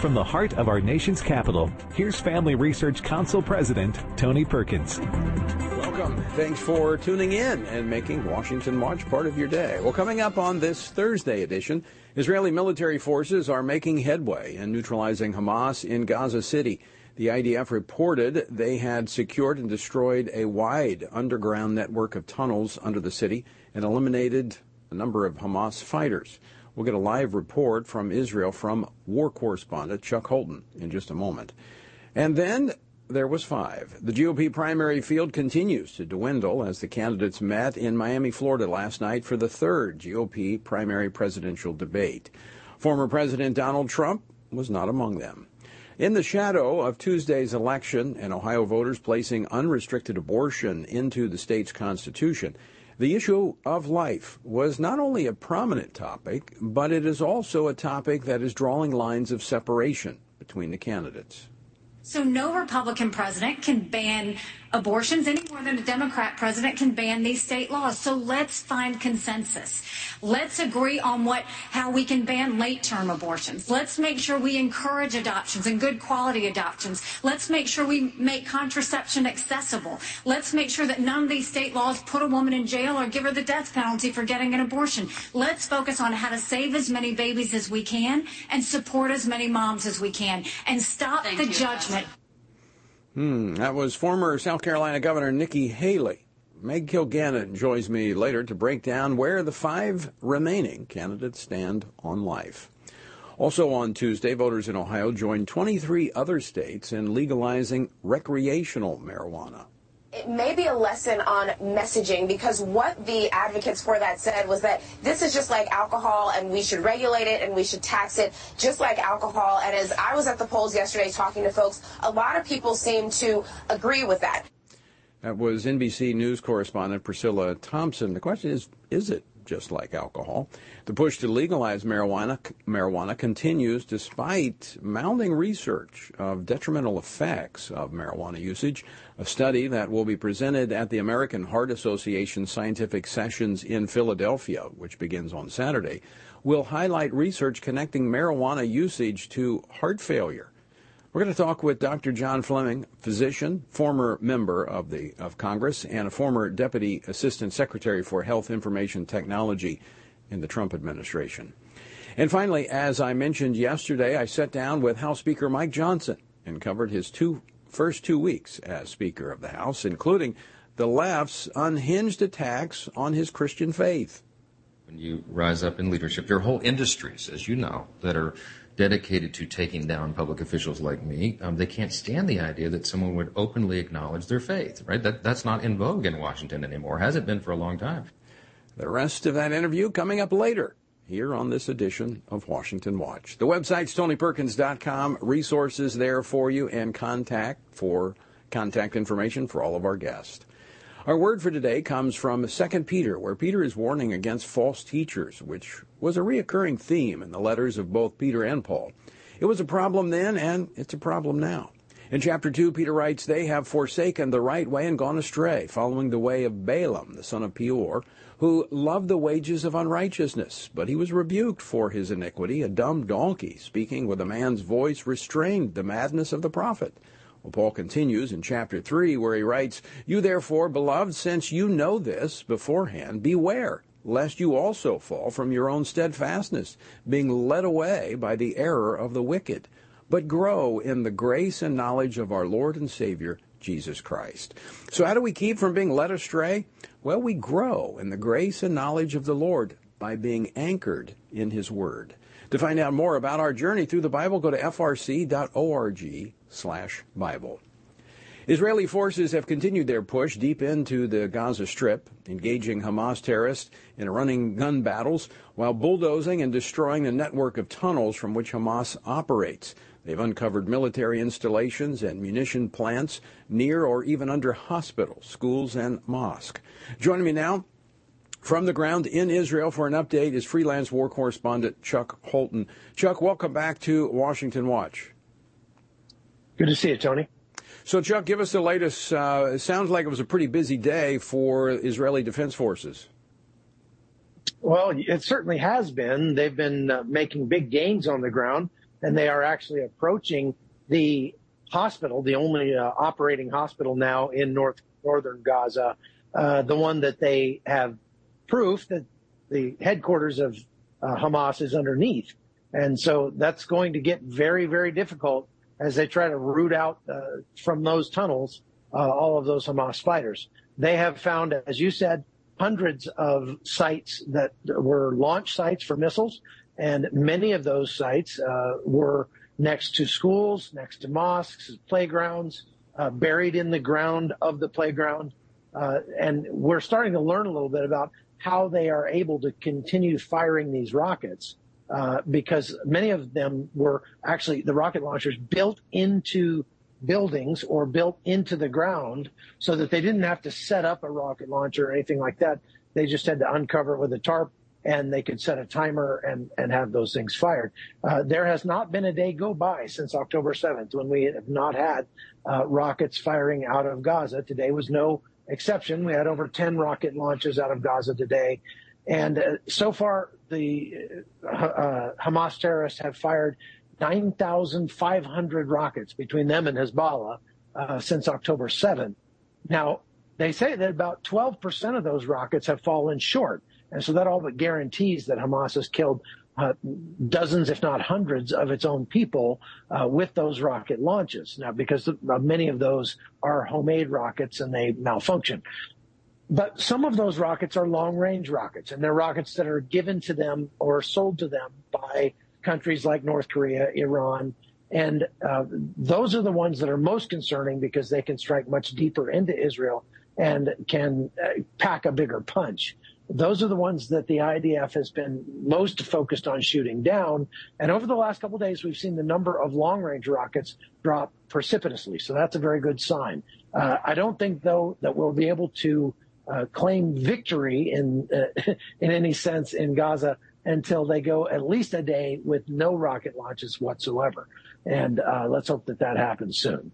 From the heart of our nation's capital, here's Family Research Council President Tony Perkins. Welcome. Thanks for tuning in and making Washington Watch part of your day. Well, coming up on this Thursday edition, Israeli military forces are making headway in neutralizing Hamas in Gaza City. The IDF reported they had secured and destroyed a wide underground network of tunnels under the city and eliminated a number of Hamas fighters. We'll get a live report from Israel from war correspondent Chuck Holton in just a moment. And then there was five. The GOP primary field continues to dwindle as the candidates met in Miami, Florida last night for the third GOP primary presidential debate. Former President Donald Trump was not among them. In the shadow of Tuesday's election and Ohio voters placing unrestricted abortion into the state's constitution, the issue of life was not only a prominent topic, but it is also a topic that is drawing lines of separation between the candidates. So no Republican president can ban abortions any more than a Democrat president can ban these state laws. So let's find consensus. Let's agree on what how we can ban late term abortions. Let's make sure we encourage adoptions and good quality adoptions. Let's make sure we make contraception accessible. Let's make sure that none of these state laws put a woman in jail or give her the death penalty for getting an abortion. Let's focus on how to save as many babies as we can and support as many moms as we can and stop Thank the you. judgment. Hmm, that was former South Carolina Governor Nikki Haley. Meg Kilgannon joins me later to break down where the five remaining candidates stand on life. Also on Tuesday, voters in Ohio joined 23 other states in legalizing recreational marijuana it may be a lesson on messaging because what the advocates for that said was that this is just like alcohol and we should regulate it and we should tax it just like alcohol. And as I was at the polls yesterday talking to folks, a lot of people seem to agree with that. That was NBC News correspondent Priscilla Thompson. The question is, is it just like alcohol. The push to legalize marijuana, marijuana continues despite mounting research of detrimental effects of marijuana usage. A study that will be presented at the American Heart Association Scientific Sessions in Philadelphia, which begins on Saturday, will highlight research connecting marijuana usage to heart failure. We're going to talk with Dr. John Fleming, physician, former member of the of Congress, and a former deputy assistant secretary for health information technology in the Trump administration. And finally, as I mentioned yesterday, I sat down with House Speaker Mike Johnson and covered his two first two weeks as Speaker of the House, including the left's unhinged attacks on his Christian faith. When you rise up in leadership, there are whole industries, as you know, that are dedicated to taking down public officials like me, um, they can't stand the idea that someone would openly acknowledge their faith, right? That, that's not in vogue in Washington anymore. Hasn't been for a long time. The rest of that interview coming up later here on this edition of Washington Watch. The website's tonyperkins.com. Resources there for you and contact for contact information for all of our guests. Our word for today comes from 2 Peter, where Peter is warning against false teachers, which was a reoccurring theme in the letters of both Peter and Paul. It was a problem then, and it's a problem now. In chapter 2, Peter writes, They have forsaken the right way and gone astray, following the way of Balaam, the son of Beor, who loved the wages of unrighteousness. But he was rebuked for his iniquity. A dumb donkey, speaking with a man's voice, restrained the madness of the prophet. Well, Paul continues in chapter 3, where he writes, You therefore, beloved, since you know this beforehand, beware, lest you also fall from your own steadfastness, being led away by the error of the wicked, but grow in the grace and knowledge of our Lord and Savior, Jesus Christ. So, how do we keep from being led astray? Well, we grow in the grace and knowledge of the Lord by being anchored in His Word. To find out more about our journey through the Bible, go to frc.org slash Bible. Israeli forces have continued their push deep into the Gaza Strip, engaging Hamas terrorists in running gun battles while bulldozing and destroying the network of tunnels from which Hamas operates. They've uncovered military installations and munition plants near or even under hospitals, schools, and mosques. Joining me now from the ground in Israel for an update is freelance war correspondent Chuck Holton. Chuck, welcome back to Washington Watch. Good to see you, Tony. So, Chuck, give us the latest. Uh, it sounds like it was a pretty busy day for Israeli Defense Forces. Well, it certainly has been. They've been uh, making big gains on the ground, and they are actually approaching the hospital, the only uh, operating hospital now in north northern Gaza, uh, the one that they have proof that the headquarters of uh, Hamas is underneath. And so that's going to get very, very difficult as they try to root out uh, from those tunnels uh, all of those Hamas fighters. They have found, as you said, hundreds of sites that were launch sites for missiles, and many of those sites uh, were next to schools, next to mosques, playgrounds, uh, buried in the ground of the playground. Uh, and we're starting to learn a little bit about how they are able to continue firing these rockets uh, because many of them were actually the rocket launchers built into buildings or built into the ground so that they didn't have to set up a rocket launcher or anything like that. They just had to uncover it with a tarp and they could set a timer and, and have those things fired. Uh, there has not been a day go by since October 7th when we have not had uh, rockets firing out of Gaza. Today was no exception. We had over 10 rocket launches out of Gaza today. And uh, so far, the uh, uh, Hamas terrorists have fired 9,500 rockets between them and Hezbollah since October 7th. Now, they say that about 12% of those rockets have fallen short. And so that all but guarantees that Hamas has killed uh, dozens, if not hundreds, of its own people uh, with those rocket launches. Now, because many of those are homemade rockets and they malfunction. But some of those rockets are long range rockets, and they're rockets that are given to them or sold to them by countries like North Korea, Iran. And uh, those are the ones that are most concerning because they can strike much deeper into Israel and can uh, pack a bigger punch. Those are the ones that the IDF has been most focused on shooting down. And over the last couple days, we've seen the number of long range rockets drop precipitously. So that's a very good sign. Uh, I don't think, though, that we'll be able to uh, claim victory in uh, in any sense in Gaza until they go at least a day with no rocket launches whatsoever. And uh, let's hope that that happens soon.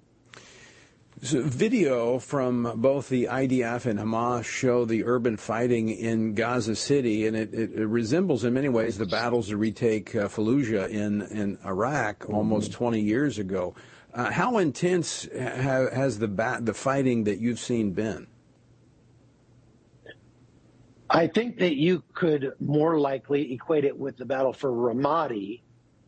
So video from both the IDF and Hamas show the urban fighting in Gaza City, and it, it, it resembles in many ways the battles to retake uh, Fallujah in, in Iraq almost 20 years ago. Uh, how intense ha- has the bat- the fighting that you've seen been? I think that you could more likely equate it with the battle for Ramadi,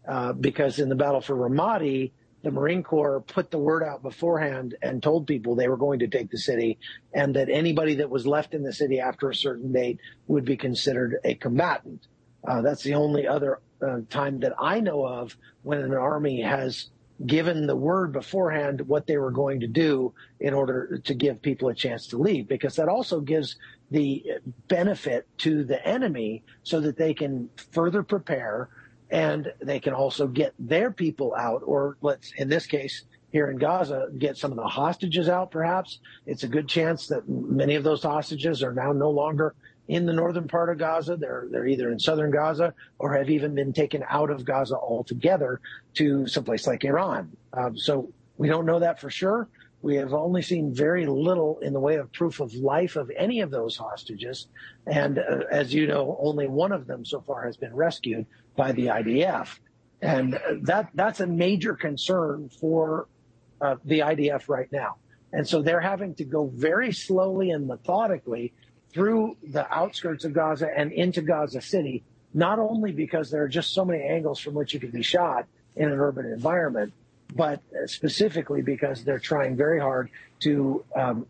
uh, because in the battle for Ramadi, the Marine Corps put the word out beforehand and told people they were going to take the city and that anybody that was left in the city after a certain date would be considered a combatant. Uh, that's the only other uh, time that I know of when an army has given the word beforehand what they were going to do in order to give people a chance to leave, because that also gives the benefit to the enemy so that they can further prepare and they can also get their people out, or let's, in this case, here in Gaza, get some of the hostages out, perhaps. It's a good chance that many of those hostages are now no longer in the northern part of Gaza. They're, they're either in southern Gaza or have even been taken out of Gaza altogether to someplace like Iran. Um, so we don't know that for sure. We have only seen very little in the way of proof of life of any of those hostages. And uh, as you know, only one of them so far has been rescued by the IDF. And that, that's a major concern for uh, the IDF right now. And so they're having to go very slowly and methodically through the outskirts of Gaza and into Gaza City, not only because there are just so many angles from which you can be shot in an urban environment, but specifically because they're trying very hard to um,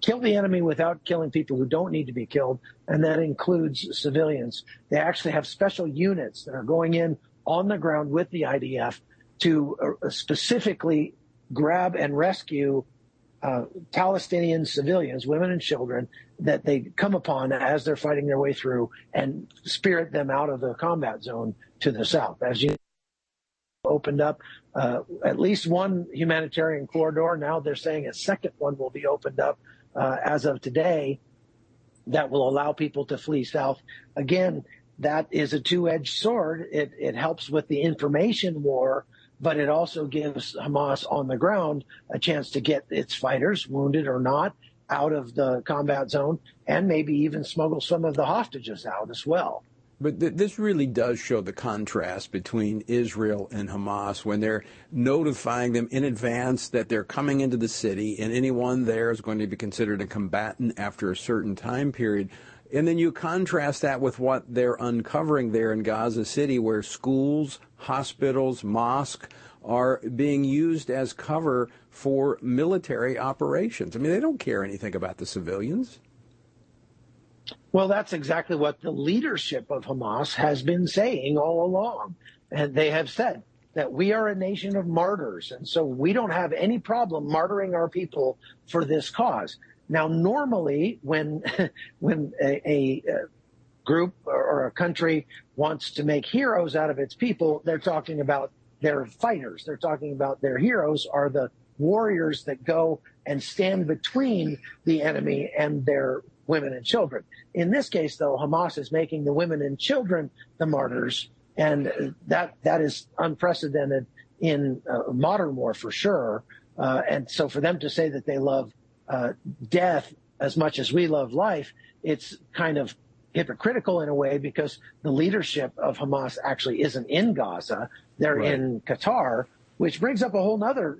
kill the enemy without killing people who don't need to be killed, and that includes civilians. They actually have special units that are going in on the ground with the IDF to uh, specifically grab and rescue uh, Palestinian civilians, women and children, that they come upon as they're fighting their way through and spirit them out of the combat zone to the south. As you opened up uh, at least one humanitarian corridor. Now they're saying a second one will be opened up uh, as of today that will allow people to flee south. Again, that is a two-edged sword. It, it helps with the information war, but it also gives Hamas on the ground a chance to get its fighters, wounded or not, out of the combat zone and maybe even smuggle some of the hostages out as well. But th- this really does show the contrast between Israel and Hamas when they're notifying them in advance that they're coming into the city and anyone there is going to be considered a combatant after a certain time period. And then you contrast that with what they're uncovering there in Gaza City, where schools, hospitals, mosques are being used as cover for military operations. I mean, they don't care anything about the civilians. Well, that's exactly what the leadership of Hamas has been saying all along. And they have said that we are a nation of martyrs. And so we don't have any problem martyring our people for this cause. Now, normally, when when a, a, group or a country wants to make heroes out of its people, they're talking about their fighters. They're talking about their heroes are the warriors that go and stand between the enemy and their women and children. In this case, though, Hamas is making the women and children the martyrs, and that that is unprecedented in uh, modern war for sure. Uh, and so, for them to say that they love uh, death as much as we love life, it's kind of hypocritical in a way because the leadership of Hamas actually isn't in Gaza. They're right. in Qatar, which brings up a whole other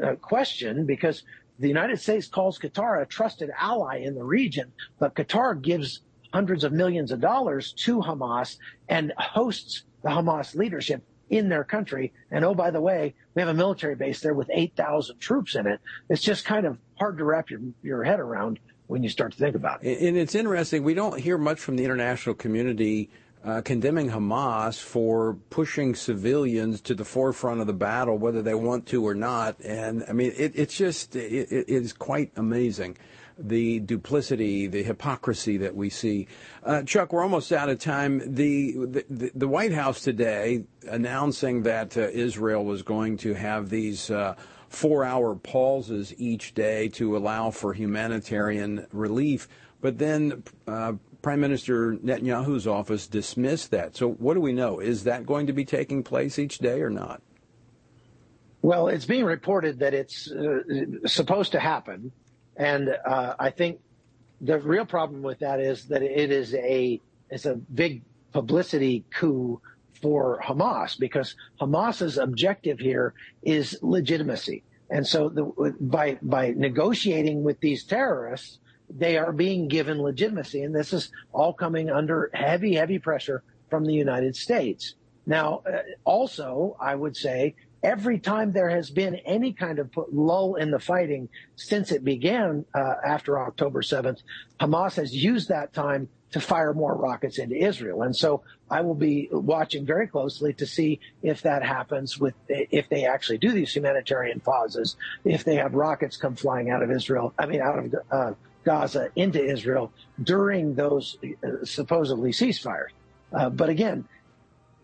uh, question because the United States calls Qatar a trusted ally in the region, but Qatar gives hundreds of millions of dollars to Hamas and hosts the Hamas leadership in their country. And oh, by the way, we have a military base there with 8,000 troops in it. It's just kind of hard to wrap your, your head around when you start to think about it. And it's interesting. We don't hear much from the international community uh, condemning Hamas for pushing civilians to the forefront of the battle, whether they want to or not. And I mean, it, it's just, it, it is quite amazing the duplicity, the hypocrisy that we see. Uh, Chuck, we're almost out of time. The, the, the White House today announcing that uh, Israel was going to have these uh, four-hour pauses each day to allow for humanitarian relief, but then. Uh, Prime Minister Netanyahu's office dismissed that. So, what do we know? Is that going to be taking place each day or not? Well, it's being reported that it's uh, supposed to happen, and uh, I think the real problem with that is that it is a it's a big publicity coup for Hamas because Hamas's objective here is legitimacy. And so the, by by negotiating with these terrorists, they are being given legitimacy, and this is all coming under heavy, heavy pressure from the United States. Now, uh, also, I would say every time there has been any kind of lull in the fighting since it began uh, after October 7th, Hamas has used that time to fire more rockets into Israel. And so I will be watching very closely to see if that happens with, if they actually do these humanitarian pauses, if they have rockets come flying out of Israel, I mean, out of uh, Gaza into Israel during those uh, supposedly ceasefires. Uh, but again,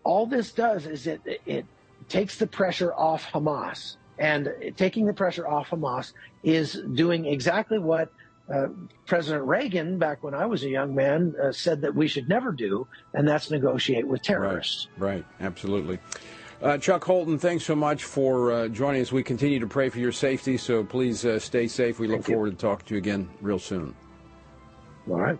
all this does is it, it takes the pressure off Hamas. And taking the pressure off Hamas is doing exactly what uh, President Reagan, back when I was a young man, uh, said that we should never do, and that's negotiate with terrorists. Right, right. absolutely. Uh, Chuck Holton, thanks so much for uh, joining us. We continue to pray for your safety, so please uh, stay safe. We look Thank forward to talking to you again real soon. All right.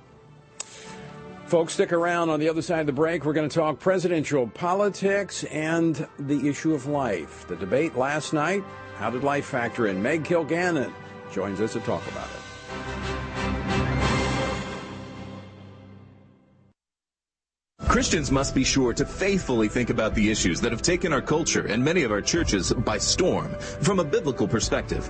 Folks, stick around. On the other side of the break, we're going to talk presidential politics and the issue of life. The debate last night how did life factor in? Meg Kilgannon joins us to talk about it. Christians must be sure to faithfully think about the issues that have taken our culture and many of our churches by storm from a biblical perspective.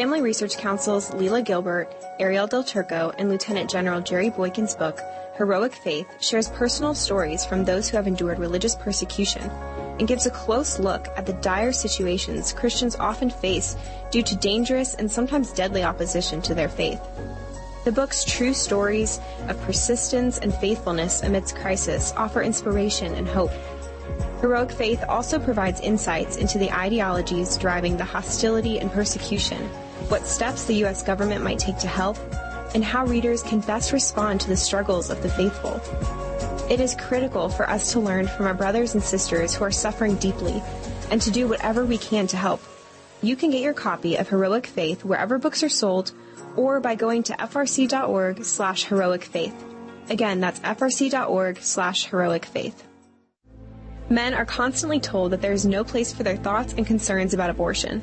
Family Research Council's Lela Gilbert, Ariel Del Turco, and Lieutenant General Jerry Boykin's book, Heroic Faith, shares personal stories from those who have endured religious persecution and gives a close look at the dire situations Christians often face due to dangerous and sometimes deadly opposition to their faith. The book's true stories of persistence and faithfulness amidst crisis offer inspiration and hope. Heroic Faith also provides insights into the ideologies driving the hostility and persecution, what steps the U.S. government might take to help, and how readers can best respond to the struggles of the faithful. It is critical for us to learn from our brothers and sisters who are suffering deeply and to do whatever we can to help. You can get your copy of Heroic Faith wherever books are sold or by going to frc.org slash heroic faith. Again, that's frc.org slash heroic faith. Men are constantly told that there is no place for their thoughts and concerns about abortion.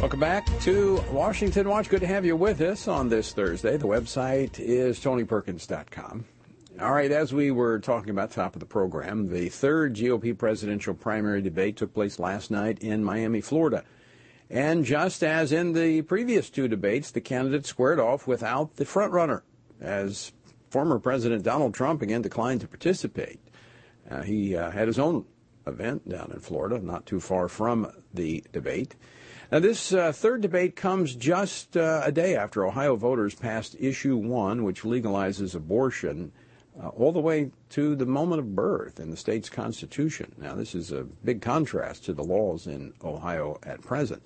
Welcome back to Washington Watch. Good to have you with us on this Thursday. The website is tonyperkins.com. All right, as we were talking about top of the program, the third GOP presidential primary debate took place last night in Miami, Florida. And just as in the previous two debates, the candidates squared off without the frontrunner, as former President Donald Trump again declined to participate. Uh, he uh, had his own event down in Florida, not too far from the debate. Now, this uh, third debate comes just uh, a day after Ohio voters passed Issue 1, which legalizes abortion uh, all the way to the moment of birth in the state's constitution. Now, this is a big contrast to the laws in Ohio at present.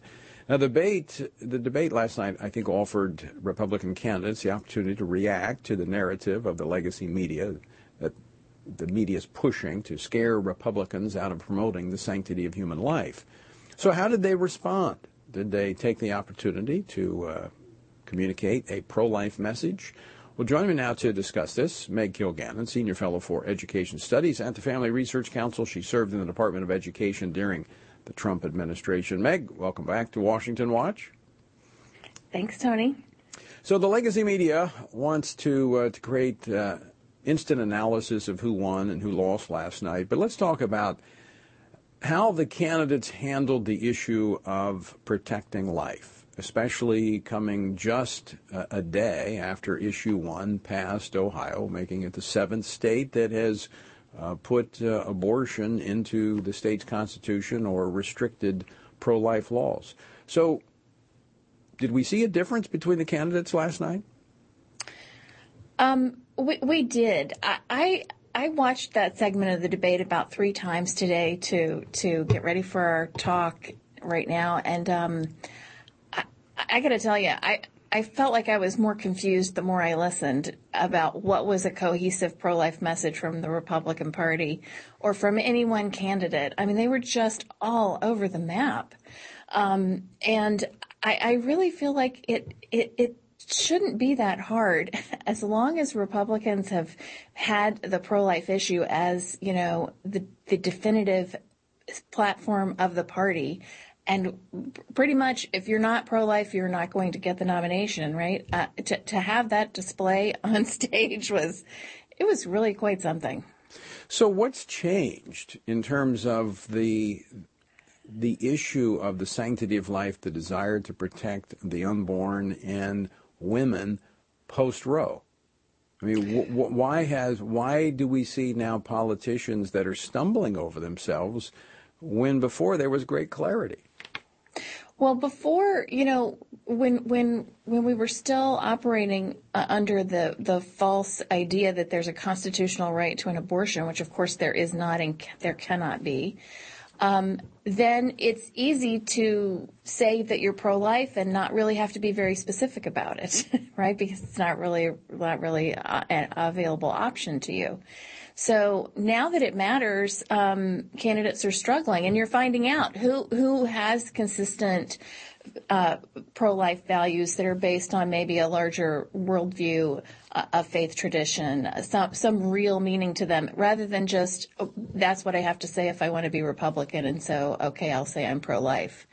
Now, the debate, the debate last night, I think, offered Republican candidates the opportunity to react to the narrative of the legacy media the media is pushing to scare Republicans out of promoting the sanctity of human life. So, how did they respond? Did they take the opportunity to uh, communicate a pro life message? Well, joining me now to discuss this, Meg Kilgannon, Senior Fellow for Education Studies at the Family Research Council. She served in the Department of Education during the Trump administration. Meg, welcome back to Washington Watch. Thanks, Tony. So the legacy media wants to uh, to create uh, instant analysis of who won and who lost last night. But let's talk about how the candidates handled the issue of protecting life especially coming just a, day after issue one passed Ohio, making it the seventh state that has uh, put uh, abortion into the state's constitution or restricted pro life laws. So, did we see a difference between the candidates last night? Um, we, we did. I, I I watched that segment of the debate about three times today to to get ready for our talk right now, and um, I got to tell you, I I felt like I was more confused the more I listened about what was a cohesive pro-life message from the Republican Party or from any one candidate. I mean, they were just all over the map, um, and I, I really feel like it it it shouldn't be that hard as long as Republicans have had the pro-life issue as you know the the definitive platform of the party. And pretty much, if you're not pro life, you're not going to get the nomination, right? Uh, to, to have that display on stage was, it was really quite something. So, what's changed in terms of the the issue of the sanctity of life, the desire to protect the unborn and women post Roe? I mean, why has why do we see now politicians that are stumbling over themselves when before there was great clarity? Well, before you know, when when when we were still operating uh, under the the false idea that there's a constitutional right to an abortion, which of course there is not and there cannot be, um, then it's easy to say that you're pro-life and not really have to be very specific about it, right? Because it's not really not really uh, an available option to you. So now that it matters, um, candidates are struggling, and you're finding out who who has consistent uh, pro-life values that are based on maybe a larger worldview, uh, a faith tradition, some some real meaning to them, rather than just oh, that's what I have to say if I want to be Republican, and so okay, I'll say I'm pro-life.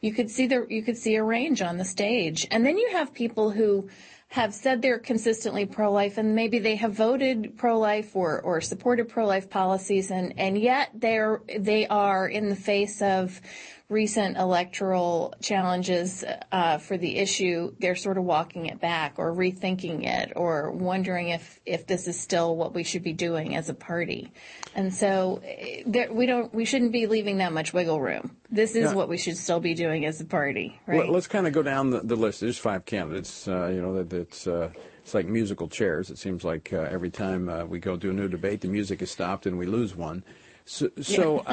You could see the you could see a range on the stage, and then you have people who have said they're consistently pro-life and maybe they have voted pro-life or, or supported pro-life policies and, and yet they're they are in the face of recent electoral challenges uh, for the issue, they're sort of walking it back or rethinking it or wondering if, if this is still what we should be doing as a party. And so eh, there, we don't we shouldn't be leaving that much wiggle room. This is yeah. what we should still be doing as a party, right? Well, Let's kind of go down the, the list. There's five candidates. Uh, you know that it's uh, it's like musical chairs. It seems like uh, every time uh, we go to a new debate, the music is stopped and we lose one. So, so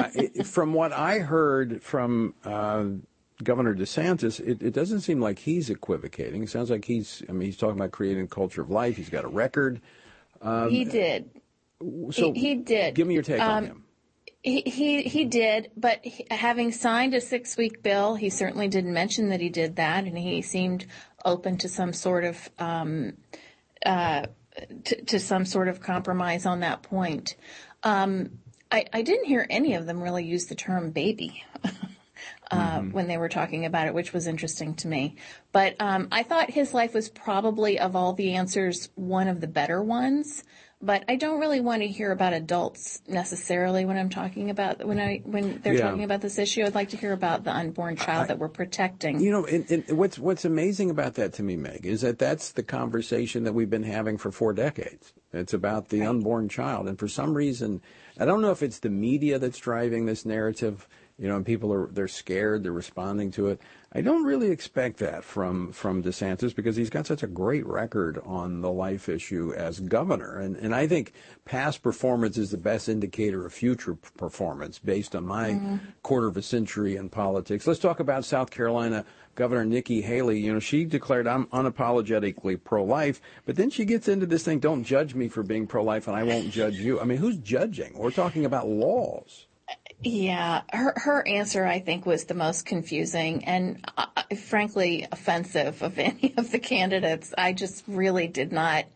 from what I heard from uh, Governor DeSantis, it, it, doesn't seem like he's equivocating. It sounds like he's, I mean, he's talking about creating a culture of life. He's got a record. Um, he did. So he, he, did. Give me your take um, on him. He, he, he did, but he, having signed a six week bill, he certainly didn't mention that he did that, and he seemed open to some sort of um, uh, to, to, some sort of compromise on that point. Um, I, I didn't hear any of them really use the term baby. Uh, mm-hmm. when they were talking about it, which was interesting to me. But um, I thought his life was probably, of all the answers, one of the better ones. But I don't really want to hear about adults necessarily when I'm talking about when I when they're yeah. talking about this issue. I'd like to hear about the unborn child I, that we're protecting. You know, and, and what's what's amazing about that to me, Meg, is that that's the conversation that we've been having for four decades. It's about the right. unborn child, and for some reason I don't know if it's the media that's driving this narrative. You know, and people are they're scared, they're responding to it. I don't really expect that from from DeSantis because he's got such a great record on the life issue as governor, and and I think past performance is the best indicator of future performance based on my mm-hmm. quarter of a century in politics. Let's talk about South Carolina Governor Nikki Haley, you know, she declared I'm unapologetically pro-life, but then she gets into this thing, don't judge me for being pro-life and I won't judge you. I mean, who's judging? We're talking about laws. Yeah, her her answer I think was the most confusing and uh, frankly offensive of any of the candidates. I just really did not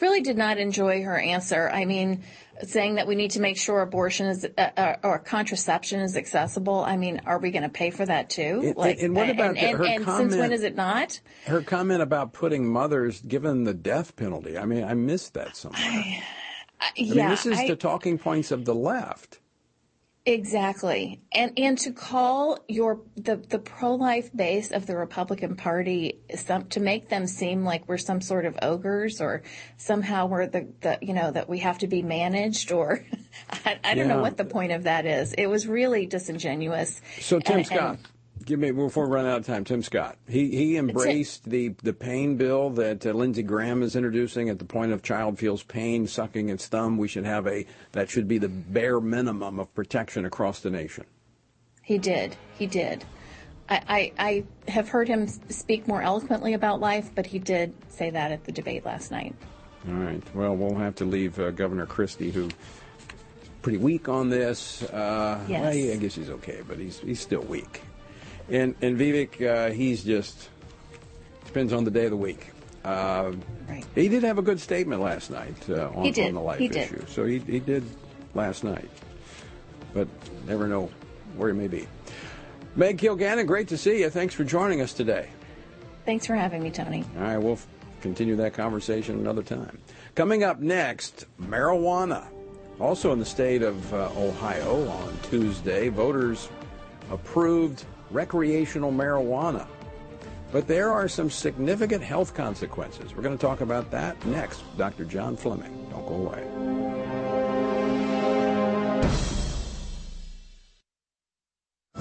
really did not enjoy her answer. I mean, saying that we need to make sure abortion is uh, uh or contraception is accessible. I mean, are we going to pay for that too? And, like, and what about and, her and, comment? Since when is it not? Her comment about putting mothers given the death penalty. I mean, I missed that somewhere. I, I, yeah, mean, this is I, the talking points of the left. Exactly. And and to call your the the pro-life base of the Republican Party some to make them seem like we're some sort of ogres or somehow we're the, the you know that we have to be managed or I, I don't yeah. know what the point of that is. It was really disingenuous. So Tim and, Scott and, Give me before we run out of time. Tim Scott. He he embraced the the pain bill that uh, Lindsey Graham is introducing. At the point of child feels pain, sucking its thumb, we should have a that should be the bare minimum of protection across the nation. He did. He did. I, I, I have heard him speak more eloquently about life, but he did say that at the debate last night. All right. Well, we'll have to leave uh, Governor Christie, who pretty weak on this. Uh, yes. Well, I guess he's okay, but he's he's still weak. And and Vivek, uh, he's just depends on the day of the week. Uh, right. He did have a good statement last night uh, on, on, the life he issue. So he he did last night, but never know where you may be. Meg Kilgannon, great to see you. Thanks for joining us today. Thanks for having me, Tony. All right, we'll f- continue that conversation another time. Coming up next, marijuana. Also in the state of uh, Ohio on Tuesday, voters approved recreational marijuana. But there are some significant health consequences. We're going to talk about that next. Dr. John Fleming. Don't go away.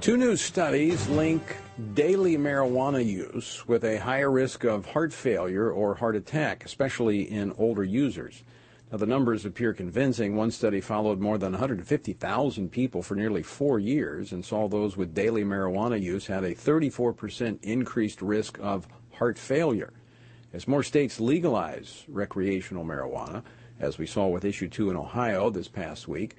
Two new studies link daily marijuana use with a higher risk of heart failure or heart attack, especially in older users. Now, the numbers appear convincing. One study followed more than 150,000 people for nearly four years and saw those with daily marijuana use had a 34% increased risk of heart failure. As more states legalize recreational marijuana, as we saw with issue two in Ohio this past week,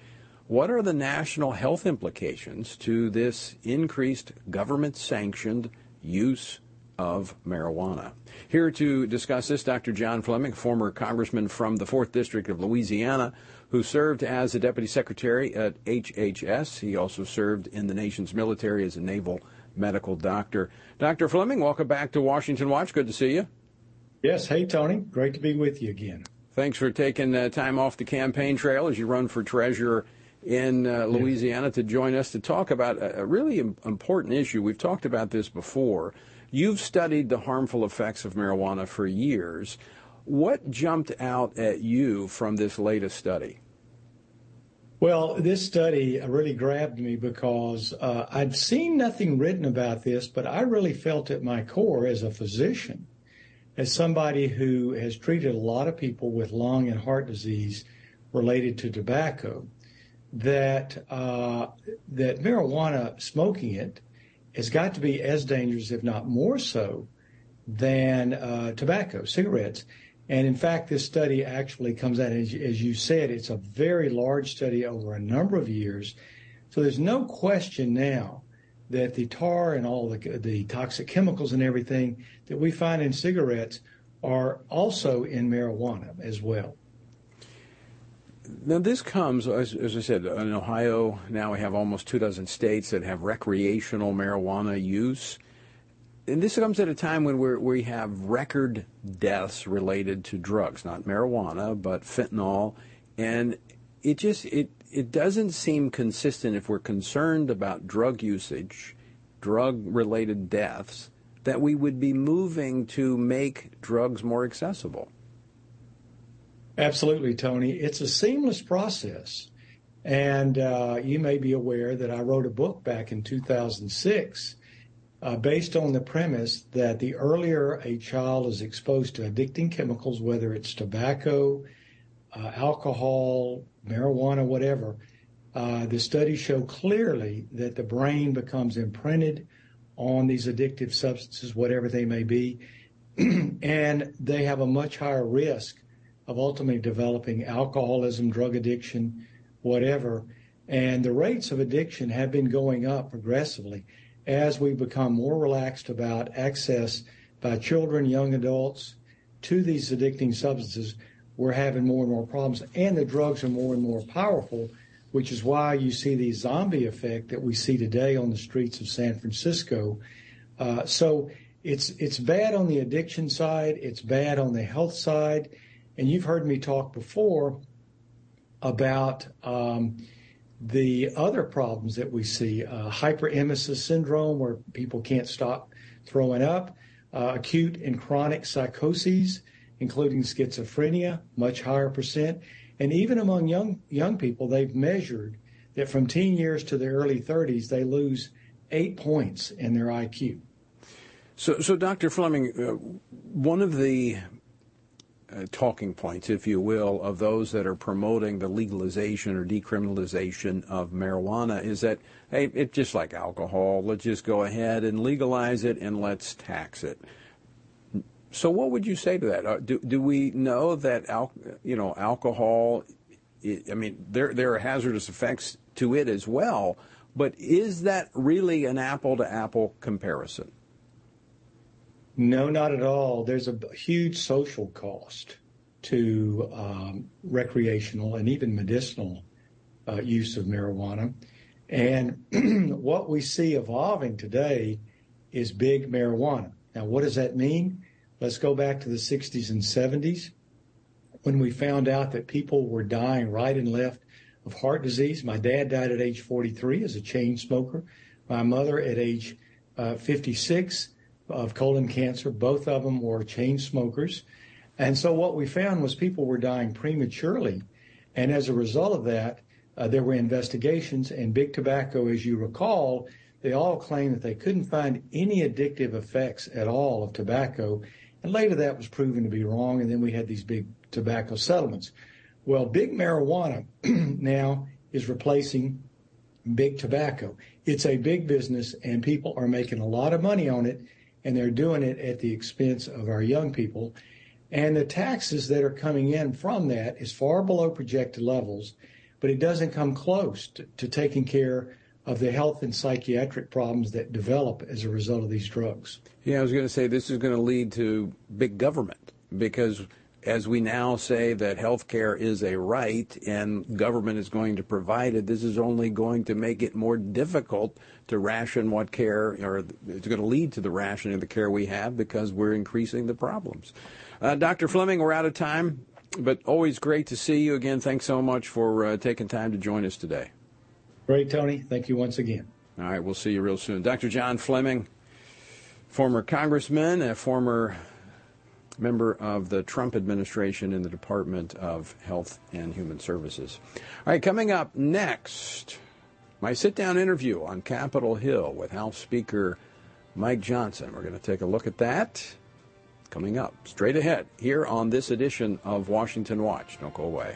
what are the national health implications to this increased government sanctioned use of marijuana? Here to discuss this, Dr. John Fleming, former congressman from the 4th District of Louisiana, who served as a deputy secretary at HHS. He also served in the nation's military as a naval medical doctor. Dr. Fleming, welcome back to Washington Watch. Good to see you. Yes. Hey, Tony. Great to be with you again. Thanks for taking uh, time off the campaign trail as you run for treasurer in uh, Louisiana to join us to talk about a, a really Im- important issue. We've talked about this before. You've studied the harmful effects of marijuana for years. What jumped out at you from this latest study? Well, this study really grabbed me because uh, I'd seen nothing written about this, but I really felt at my core as a physician, as somebody who has treated a lot of people with lung and heart disease related to tobacco, that uh, that marijuana smoking it has got to be as dangerous, if not more so, than uh, tobacco, cigarettes. And in fact, this study actually comes out, as, as you said, it's a very large study over a number of years. So there's no question now that the tar and all the, the toxic chemicals and everything that we find in cigarettes are also in marijuana as well. Now, this comes, as, as, I said, in Ohio, now we have almost two dozen states that have recreational marijuana use. And this comes at a time when we we have record deaths related to drugs, not marijuana, but fentanyl. And it just, it, it doesn't seem consistent if we're concerned about drug usage, drug related deaths, that we would be moving to make drugs more accessible. Absolutely, Tony. It's a seamless process. And uh, you may be aware that I wrote a book back in 2006 uh, based on the premise that the earlier a child is exposed to addicting chemicals, whether it's tobacco, uh, alcohol, marijuana, whatever, uh, the studies show clearly that the brain becomes imprinted on these addictive substances, whatever they may be, and they have a much higher risk of ultimately developing alcoholism, drug addiction, whatever. And the rates of addiction have been going up progressively as we become more relaxed about access by children, young adults to these addicting substances. We're having more and more problems, and the drugs are more and more powerful, which is why you see the zombie effect that we see today on the streets of San Francisco. Uh, so it's it's bad on the addiction side, it's bad on the health side, and you've heard me talk before about um, the other problems that we see uh, hyperemesis syndrome, where people can't stop throwing up, uh, acute and chronic psychoses, including schizophrenia, much higher percent. And even among young, young people, they've measured that from teen years to the early 30s, they lose eight points in their IQ. So, so Dr. Fleming, uh, one of the uh, talking points, if you will, of those that are promoting the legalization or decriminalization of marijuana is that, hey, it's just like alcohol. Let's just go ahead and legalize it and let's tax it. So, what would you say to that? Uh, do, do we know that al- you know alcohol? I mean, there there are hazardous effects to it as well. But is that really an apple to apple comparison? No, not at all. There's a huge social cost to um, recreational and even medicinal uh, use of marijuana. And what we see evolving today is big marijuana. Now, what does that mean? Let's go back to the 60s and 70s when we found out that people were dying right and left of heart disease. My dad died at age 43 as a chain smoker. My mother at age uh, 56 of colon cancer. Both of them were chain smokers. And so what we found was people were dying prematurely. And as a result of that, uh, there were investigations, and big tobacco, as you recall, they all claimed that they couldn't find any addictive effects at all of tobacco. And later that was proven to be wrong, and then we had these big tobacco settlements. Well, big marijuana now is replacing big tobacco. It's a big business, and people are making a lot of money on it and they're doing it at the expense of our young people. And the taxes that are coming in from that is far below projected levels, but it doesn't come close to, to taking care of the health and psychiatric problems that develop as a result of these drugs. Yeah, I was going to say this is going to lead to big government because as we now say that health care is a right and government is going to provide it, this is only going to make it more difficult to ration what care, or it's going to lead to the rationing of the care we have because we're increasing the problems. Uh, Dr. Fleming, we're out of time, but always great to see you again. Thanks so much for uh, taking time to join us today. Great, Tony. Thank you once again. All right, we'll see you real soon. Dr. John Fleming, former congressman, a former member of the Trump administration in the Department of Health and Human Services. All right, coming up next, my sit down interview on Capitol Hill with House Speaker Mike Johnson. We're going to take a look at that coming up straight ahead here on this edition of Washington Watch. Don't go away.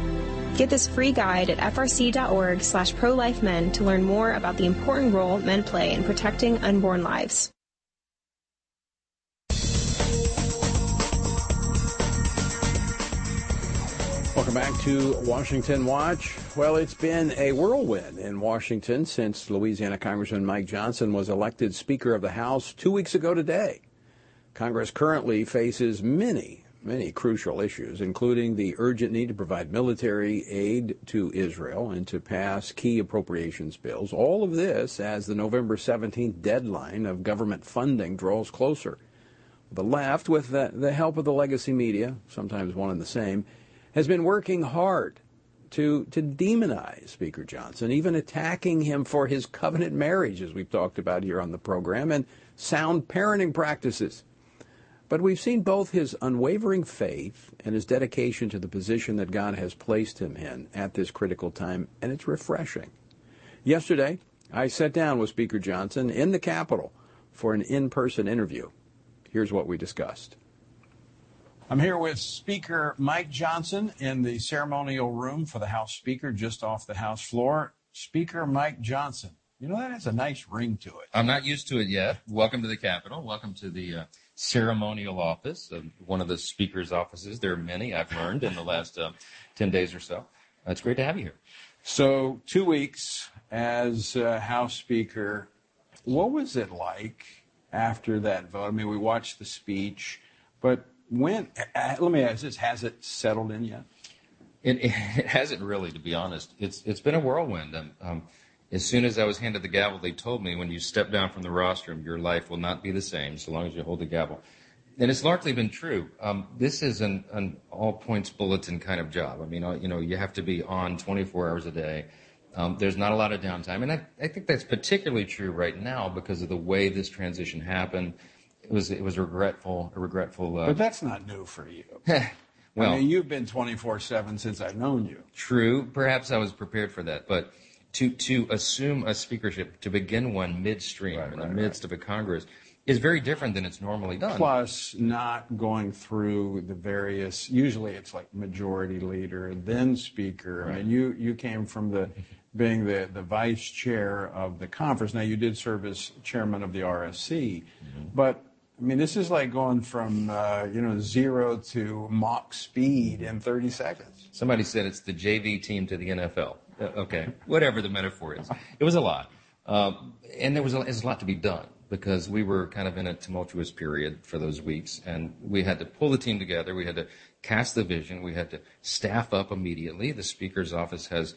Get this free guide at frc.org slash prolifemen to learn more about the important role men play in protecting unborn lives. Welcome back to Washington Watch. Well, it's been a whirlwind in Washington since Louisiana Congressman Mike Johnson was elected Speaker of the House two weeks ago today. Congress currently faces many many crucial issues, including the urgent need to provide military aid to Israel and to pass key appropriations bills. All of this as the November 17th deadline of government funding draws closer. The left, with the, the help of the legacy media, sometimes one and the same, has been working hard to, to demonize Speaker Johnson, even attacking him for his covenant marriage, as we've talked about here on the program, and sound parenting practices. But we've seen both his unwavering faith and his dedication to the position that God has placed him in at this critical time, and it's refreshing. Yesterday, I sat down with Speaker Johnson in the Capitol for an in person interview. Here's what we discussed. I'm here with Speaker Mike Johnson in the ceremonial room for the House Speaker just off the House floor. Speaker Mike Johnson. You know, that has a nice ring to it. I'm not used to it yet. Welcome to the Capitol. Welcome to the uh, ceremonial office, uh, one of the speaker's offices. There are many I've learned in the last uh, 10 days or so. it's great to have you here. So, two weeks as uh, House Speaker. What was it like after that vote? I mean, we watched the speech, but when, uh, let me ask this, has it settled in yet? It, it hasn't really, to be honest. It's, it's been a whirlwind. Um, um, as soon as I was handed the gavel, they told me when you step down from the rostrum, your life will not be the same so long as you hold the gavel. And it's largely been true. Um, this is an, an, all points bulletin kind of job. I mean, you know, you have to be on 24 hours a day. Um, there's not a lot of downtime. And I, I, think that's particularly true right now because of the way this transition happened. it was it was regretful, a regretful. Uh, but that's not new for you. well, I mean, you've been 24/7 since I've known you. True. Perhaps I was prepared for that, but to to assume a speakership to begin one midstream in the midst of a Congress is very different than it's normally done. Plus, not going through the various. Usually, it's like majority leader, then speaker. I mean, you you came from the being the the vice chair of the conference. Now, you did serve as chairman of the RSC, Mm-hmm. but. I mean, this is like going from uh, you know zero to Mach speed in 30 seconds. Somebody said it's the JV team to the NFL. Uh, okay, whatever the metaphor is, it was a lot, um, and there was a, there was a lot to be done because we were kind of in a tumultuous period for those weeks, and we had to pull the team together. We had to cast the vision. We had to staff up immediately. The speaker's office has,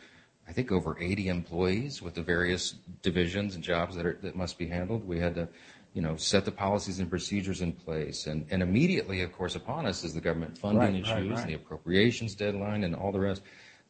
I think, over 80 employees with the various divisions and jobs that are that must be handled. We had to you know, set the policies and procedures in place. And, and immediately, of course, upon us is the government funding Right, issues right, right. and the appropriations deadline and all the rest.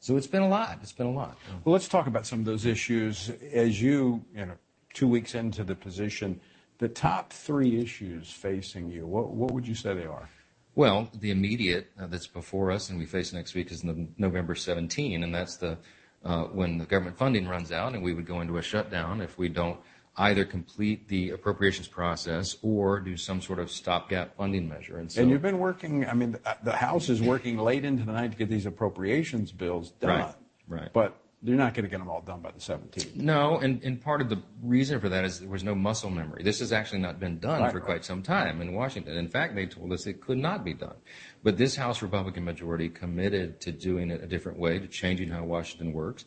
So it's been a lot. It's been a lot. Well, let's talk about some of those issues as you, you know, two weeks into the position. The top three issues facing you, what, what would you say they are? Well, the immediate uh, that's before us and we face next week is no- November 17, and that's the uh, when the government funding runs out, and we would go into a shutdown if we don't either complete the appropriations process or do some sort of stopgap funding measure. And so, and you've been working, I mean, the, House is working late into the night to get these appropriations bills done. Right, right. But you're not going to get them all done by the 17th. No, and, and part of the reason for that is there was no muscle memory. This has actually not been done Right, for right. quite some time in Washington. In fact, they told us it could not be done. But this House Republican majority committed to doing it a different way, to changing how Washington works.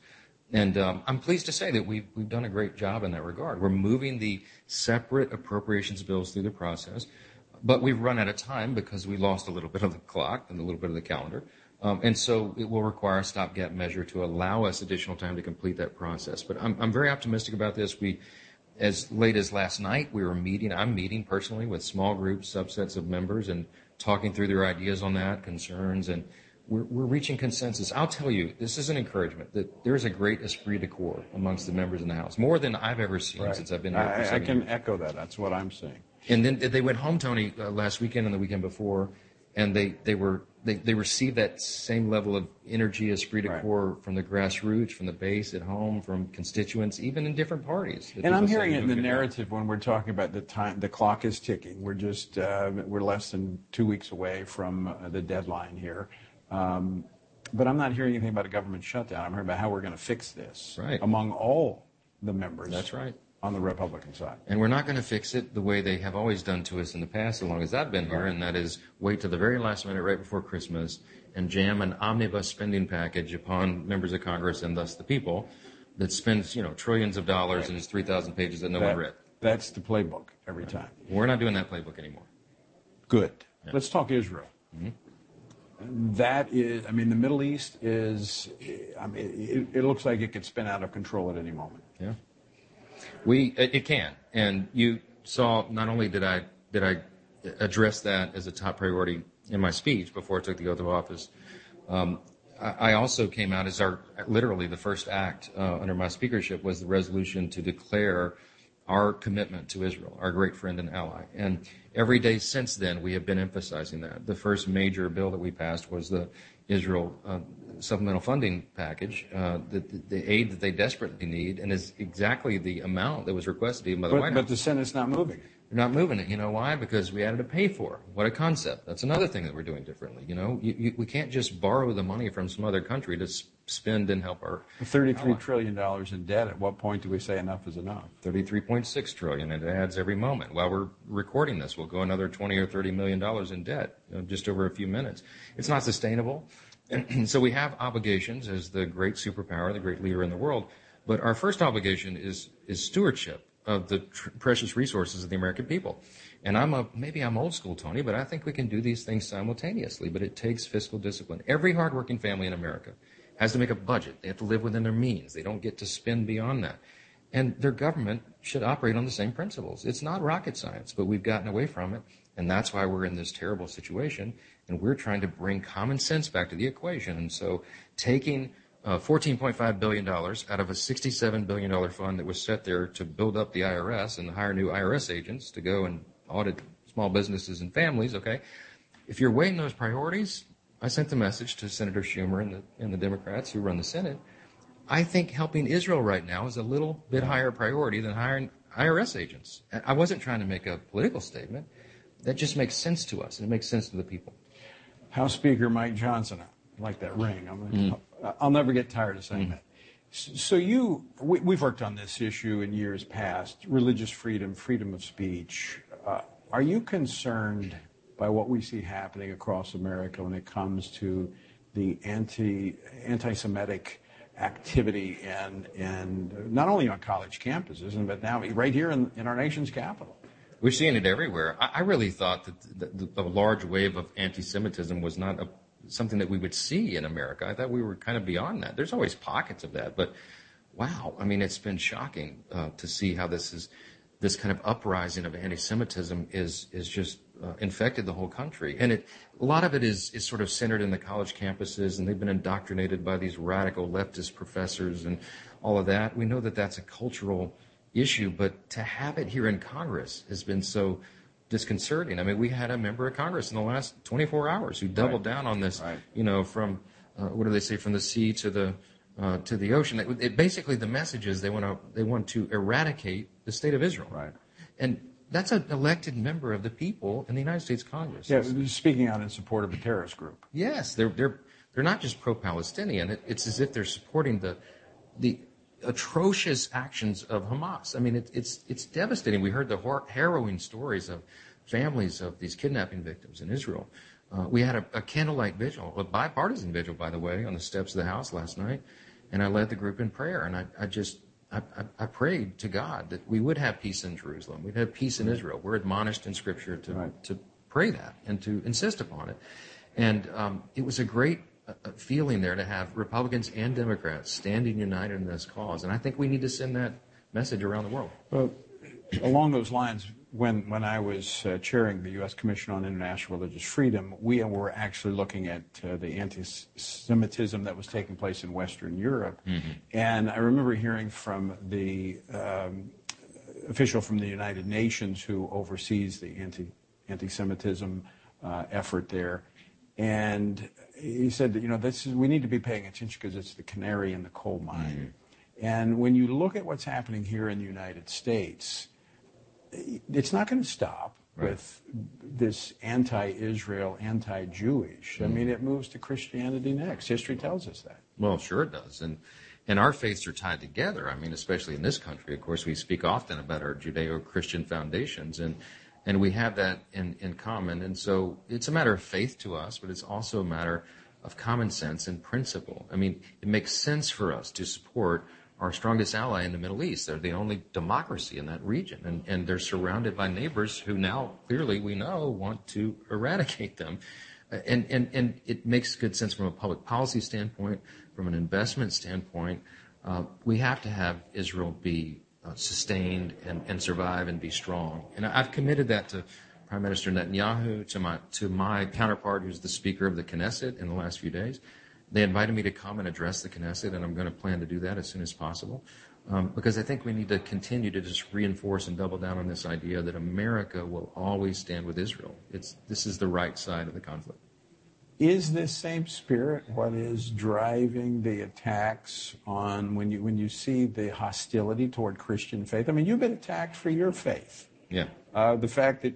And um, I'm pleased to say that we've, we've done a great job in that regard. We're moving the separate appropriations bills through the process, but we've run out of time because we lost a little bit of the clock and a little bit of the calendar. Um, and so it will require a stopgap measure to allow us additional time to complete that process. But I'm, I'm very optimistic about this. We, as late as last night, we were meeting, I'm meeting personally with small groups, subsets of members, and talking through their ideas on that, concerns, and we're, we're reaching consensus. I'll tell you, this is an encouragement that there is a great esprit de corps amongst the members in the House, more than I've ever seen since I've been here I, I can years. echo that. That's what I'm seeing. And then they went home, Tony, uh, last weekend and the weekend before, and they, they were they, they received that same level of energy, esprit de Right. corps from the grassroots, from the base at home, from constituents, even in different parties. And I'm hearing it in the doing a good job. narrative when we're talking about the time, the clock is ticking. We're just, uh, we're less than two weeks away from uh, the deadline here. Um, but I'm not hearing anything about a government shutdown. I'm hearing about how we're going to fix this among all the members. That's right. On the Republican side. And we're not going to fix it the way they have always done to us in the past, as long as I've been here, and that is wait to the very last minute, right before Christmas, and jam an omnibus spending package upon members of Congress and thus the people that spends, you know, trillions of dollars and is 3,000 pages that no one read. That's the playbook every time. We're not doing that playbook anymore. Good. Let's talk Israel. That is, I mean, the Middle East is, I mean, it, it looks like it could spin out of control at any moment. Yeah. We it, can, and you saw not only did I did I address that as a top priority in my speech before I took the oath of office. Um, I I also came out as our literally the first act uh, under my speakership was the resolution to declare our commitment to Israel, our great friend and ally. And every day since then, we have been emphasizing that. The first major bill that we passed was the Israel uh, supplemental funding package, uh, the, the aid that they desperately need, and is exactly the amount that was requested even by the But, White but the Senate's not moving. They're not moving it. You know why? Because we added a pay for. What a concept. That's another thing that we're doing differently. You know, you, you, we can't just borrow the money from some other country to spend and help our Thirty-three trillion dollars in debt. At what point do we say enough is enough? 33.6 trillion and it adds every moment. While we're recording this we'll go another 20 or 30 million dollars in debt just over a few minutes. It's not sustainable. And so we have obligations as the great superpower the great leader in the world but our first obligation is is stewardship of the tr- precious resources of the american people. And i'm a maybe i'm old school tony but i think we can do these things simultaneously but it takes fiscal discipline. Every hardworking family in america has to make a budget they have to live within their means they don't get to spend beyond that and their government should operate on the same principles. It's not rocket science, but we've gotten away from it. And that's why we're in this terrible situation. And we're trying to bring common sense back to the equation. And so taking uh, $14.5 billion out of a $67 billion fund that was set there to build up the IRS and hire new IRS agents to go and audit small businesses and families. Okay, if you're weighing those priorities, I sent the message to Senator Schumer and the and the Democrats who run the Senate. I think helping Israel right now is a little bit higher priority than hiring IRS agents. I wasn't trying to make a political statement. That just makes sense to us, and it makes sense to the people. House Speaker Mike Johnson, I like that ring. I'm, mm. I'll never get tired of saying mm. that. So you, we, have worked on this issue in years past: religious freedom, freedom of speech. Uh, are you concerned by what we see happening across America when it comes to the anti anti-Semitic activity and not only on college campuses, but now right here in, our nation's capital? We're seeing it everywhere. I, really thought that the, large wave of anti-Semitism was not something that we would see in America. I thought we were kind of beyond that. There's always pockets of that, but wow, I mean, it's been shocking uh, to see how this is this kind of uprising of anti-Semitism is is just uh, infected the whole country, and it a lot of it is is sort of centered in the college campuses, and they've been indoctrinated by these radical leftist professors and all of that. We know that that's a cultural issue, but to have it here in Congress has been so disconcerting. I mean, we had a member of Congress in the last 24 hours who doubled right. down on this. Right. You know, from uh, what do they say, from the sea to the uh, to the ocean. It, it, basically, the message is they want to they want to eradicate the state of Israel. Right. And that's an elected member of the people in the United States Congress. Yeah, speaking out in support of a terrorist group. Yes, they're they're they're not just pro-Palestinian. It, it's as if they're supporting the the atrocious actions of Hamas. I mean, it, it's it's devastating. We heard the hor- harrowing stories of families of these kidnapping victims in Israel. Uh, we had a, a, candlelight vigil, a bipartisan vigil, by the way, on the steps of the House last night, and I led the group in prayer. And I, I just I, I, I, prayed to God that we would have peace in Jerusalem, we'd have peace in Israel. We're admonished in Scripture to right. to pray that and to insist upon it. And um, it was a great feeling there to have Republicans and Democrats standing united in this cause. And I think we need to send that message around the world. Well, along those lines, when, when I was uh, chairing the U.S. Commission on International Religious Freedom, we were actually looking at uh, the anti Semitism that was taking place in Western Europe. Mm-hmm. And I remember hearing from the um, official from the United Nations who oversees the anti Semitism uh, effort there. And he said that, you know, this is, we need to be paying attention because it's the canary in the coal mine. Mm-hmm. And when you look at what's happening here in the United States, it's not going to stop right. with this anti-Israel, anti-Jewish. Mm-hmm. I mean, it moves to Christianity next. History tells us that. Well, sure it does. And and our faiths are tied together. I mean, especially in this country, of course, we speak often about our Judeo-Christian foundations, and and we have that in, in common. And so it's a matter of faith to us, but it's also a matter of common sense and principle. I mean, it makes sense for us to support our strongest ally in the Middle East. They're the only democracy in that region, and, and they're surrounded by neighbors who now clearly we know want to eradicate them. And, and, and it makes good sense from a public policy standpoint, from an investment standpoint. Uh, we have to have Israel be uh, sustained and, and survive and be strong. And I've committed that to Prime Minister Netanyahu, to my, to my counterpart, who's the Speaker of the Knesset in the last few days. They invited me to come and address the Knesset, and I'm going to plan to do that as soon as possible. Um, because I think we need to continue to just reinforce and double down on this idea that America will always stand with Israel. It's, this is the right side of the conflict. Is this same spirit what is driving the attacks on when you when you see the hostility toward Christian faith? I mean, you've been attacked for your faith. Yeah. Uh, the fact that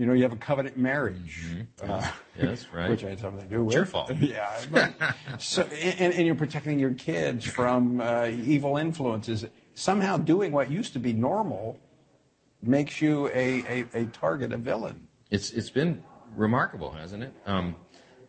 you know you have a covenant marriage. Mm-hmm. Uh, yes, right. Which I had something to do with. It's your fault. yeah. But, so and, and, you're protecting your kids from uh, evil influences. Somehow, doing what used to be normal makes you a, a, a target, a villain. It's it's been remarkable, hasn't it? Um,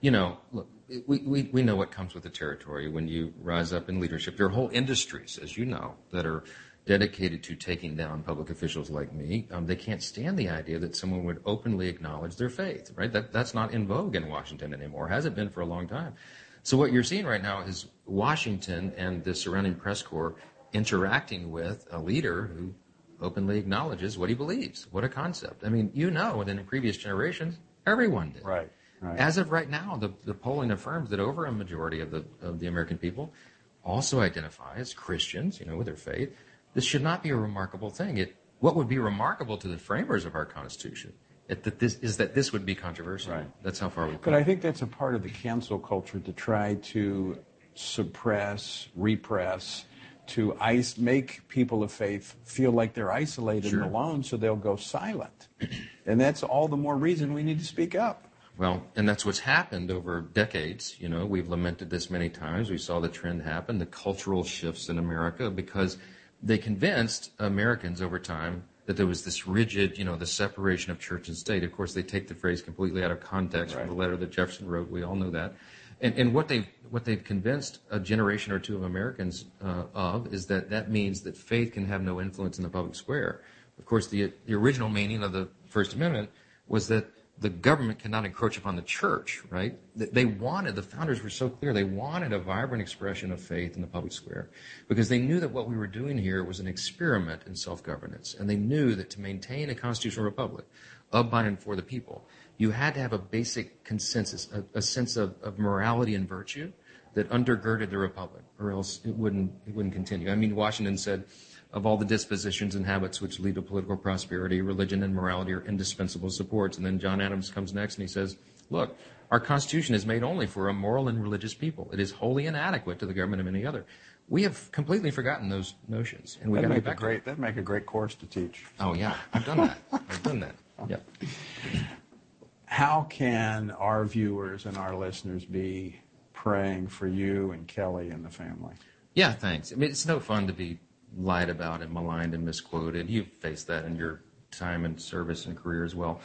you know, look, we, we, we know what comes with the territory when you rise up in leadership. There are whole industries, as you know, that are dedicated to taking down public officials like me. Um, they can't stand the idea that someone would openly acknowledge their faith, right? That, that's not in vogue in Washington anymore. Hasn't been for a long time. So what you're seeing right now is Washington and the surrounding press corps interacting with a leader who openly acknowledges what he believes. What a concept. I mean, you know, in previous generations, everyone did. Right. Right. As of right now, the, the polling affirms that over a majority of the of the American people also identify as Christians, you know, with their faith. This should not be a remarkable thing. It what would be remarkable to the framers of our Constitution that this is that this would be controversial. Right. That's how far we've But. I think that's a part of the cancel culture to try to suppress, repress, to ice, make people of faith feel like they're isolated Sure. and alone, so they'll go silent. And that's all the more reason we need to speak up. Well, and that's what's happened over decades. You know, we've lamented this many times. We saw the trend happen, the cultural shifts in America, because they convinced Americans over time that there was this rigid, you know, the separation of church and state. Of course, they take the phrase completely out of context from the letter that Jefferson wrote. We all know that. And, and what they've what they've convinced a generation or two of Americans uh, of is that that means that faith can have no influence in the public square. Of course, the the original meaning of the First Amendment was that the government cannot encroach upon the church, right? They- wanted, the founders were so clear, they wanted a vibrant expression of faith in the public square because they knew that what we were doing here was an experiment in self governance. And they knew that to maintain a constitutional republic of, by, and for the people, you had to have a basic consensus, a, a sense of, of morality and virtue that undergirded the republic, or else it wouldn't, it wouldn't continue. I mean, Washington said, of all the dispositions and habits which lead to political prosperity, religion and morality are indispensable supports. And then John Adams comes next and he says, look, our Constitution is made only for a moral and religious people. It is wholly inadequate to the government of any other. We have completely forgotten those notions, and we got to make get a back great, that'd make a great course to teach. Oh yeah, I've done that. I've done that. Yep. How can our viewers and our listeners be praying for you and Kelly and the family? Yeah, thanks. I mean, it's no fun to be lied about and maligned and misquoted. You've faced that in your time and service and career as well.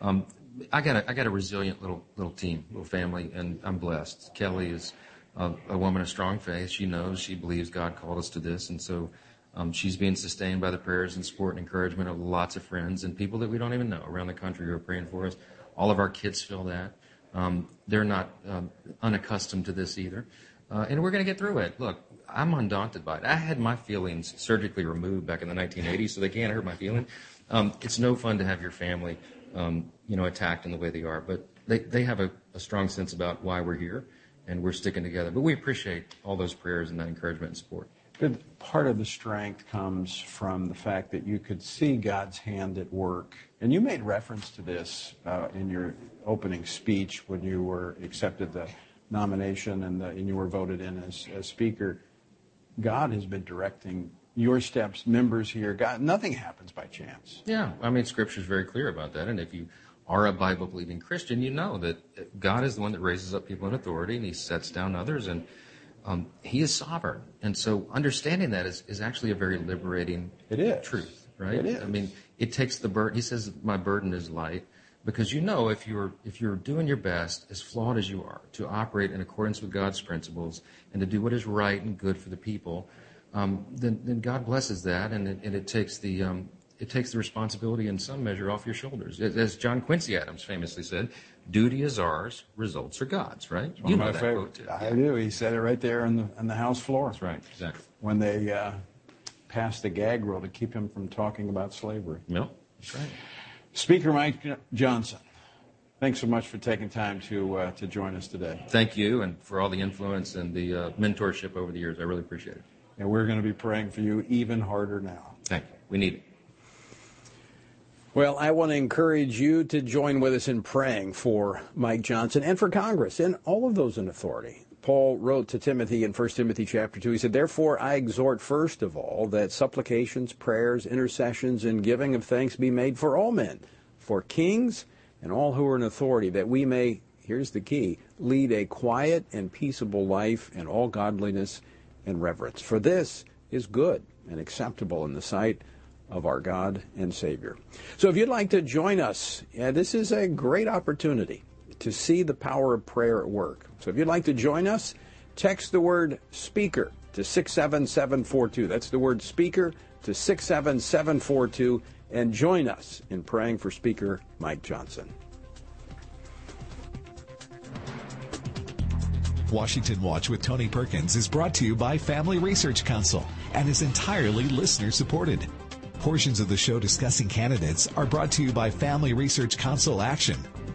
Um, I got a, I got a resilient little little team, little family, and I'm blessed. Kelly is a, a woman of strong faith. She knows, she believes God called us to this, and so um, she's being sustained by the prayers and support and encouragement of lots of friends and people that we don't even know around the country who are praying for us. All of our kids feel that. Um, they're not um, unaccustomed to this either. Uh, and we're going to get through it. Look, I'm undaunted by it. I had my feelings surgically removed back in the 1980s, so they can't hurt my feelings. Um, it's no fun to have your family, um, you know, attacked in the way they are, but they, they have a, a strong sense about why we're here, and we're sticking together. But we appreciate all those prayers and that encouragement and support. But part of the strength comes from the fact that you could see God's hand at work. And you made reference to this uh, in your opening speech when you were accepted the nomination and, the, and you were voted in as, as Speaker. God has been directing your steps, members here. God, nothing happens by chance. Yeah, I mean, Scripture is very clear about that. And if you are a Bible believing Christian, you know that God is the one that raises up people in authority and He sets down others, and um, He is sovereign. And so, understanding that is, is actually a very liberating It is. truth, right? It is. I mean, it takes the burden. He says, "My burden is light," because you know if you're if you're doing your best, as flawed as you are, to operate in accordance with God's principles and to do what is right and good for the people, um, then then God blesses that, and it, and it takes the um, it takes the responsibility in some measure off your shoulders. As John Quincy Adams famously said, "Duty is ours, results are God's." Right? You know my that favorite. quote. I do. He said it right there on the, on the House floor. That's right. Exactly. When they uh, passed the gag rule to keep him from talking about slavery. No, that's right. Speaker Mike Johnson, thanks so much for taking time to uh, to join us today. Thank you, and for all the influence and the uh, mentorship over the years. I really appreciate it. And we're going to be praying for you even harder now. Thank you. We need it. Well, I want to encourage you to join with us in praying for Mike Johnson and for Congress and all of those in authority. Paul wrote to Timothy in 1 Timothy chapter 2. He said, Therefore I exhort first of all that supplications, prayers, intercessions, and giving of thanks be made for all men, for kings and all who are in authority, that we may, here's the key, lead a quiet and peaceable life in all godliness and reverence. For this is good and acceptable in the sight of our God and Savior. So if you'd like to join us, yeah, this is a great opportunity to see the power of prayer at work. So if you'd like to join us, text the word speaker to 67742. That's the word speaker to 67742 and join us in praying for Speaker Mike Johnson. Washington Watch with Tony Perkins is brought to you by Family Research Council and is entirely listener supported. Portions of the show discussing candidates are brought to you by Family Research Council Action.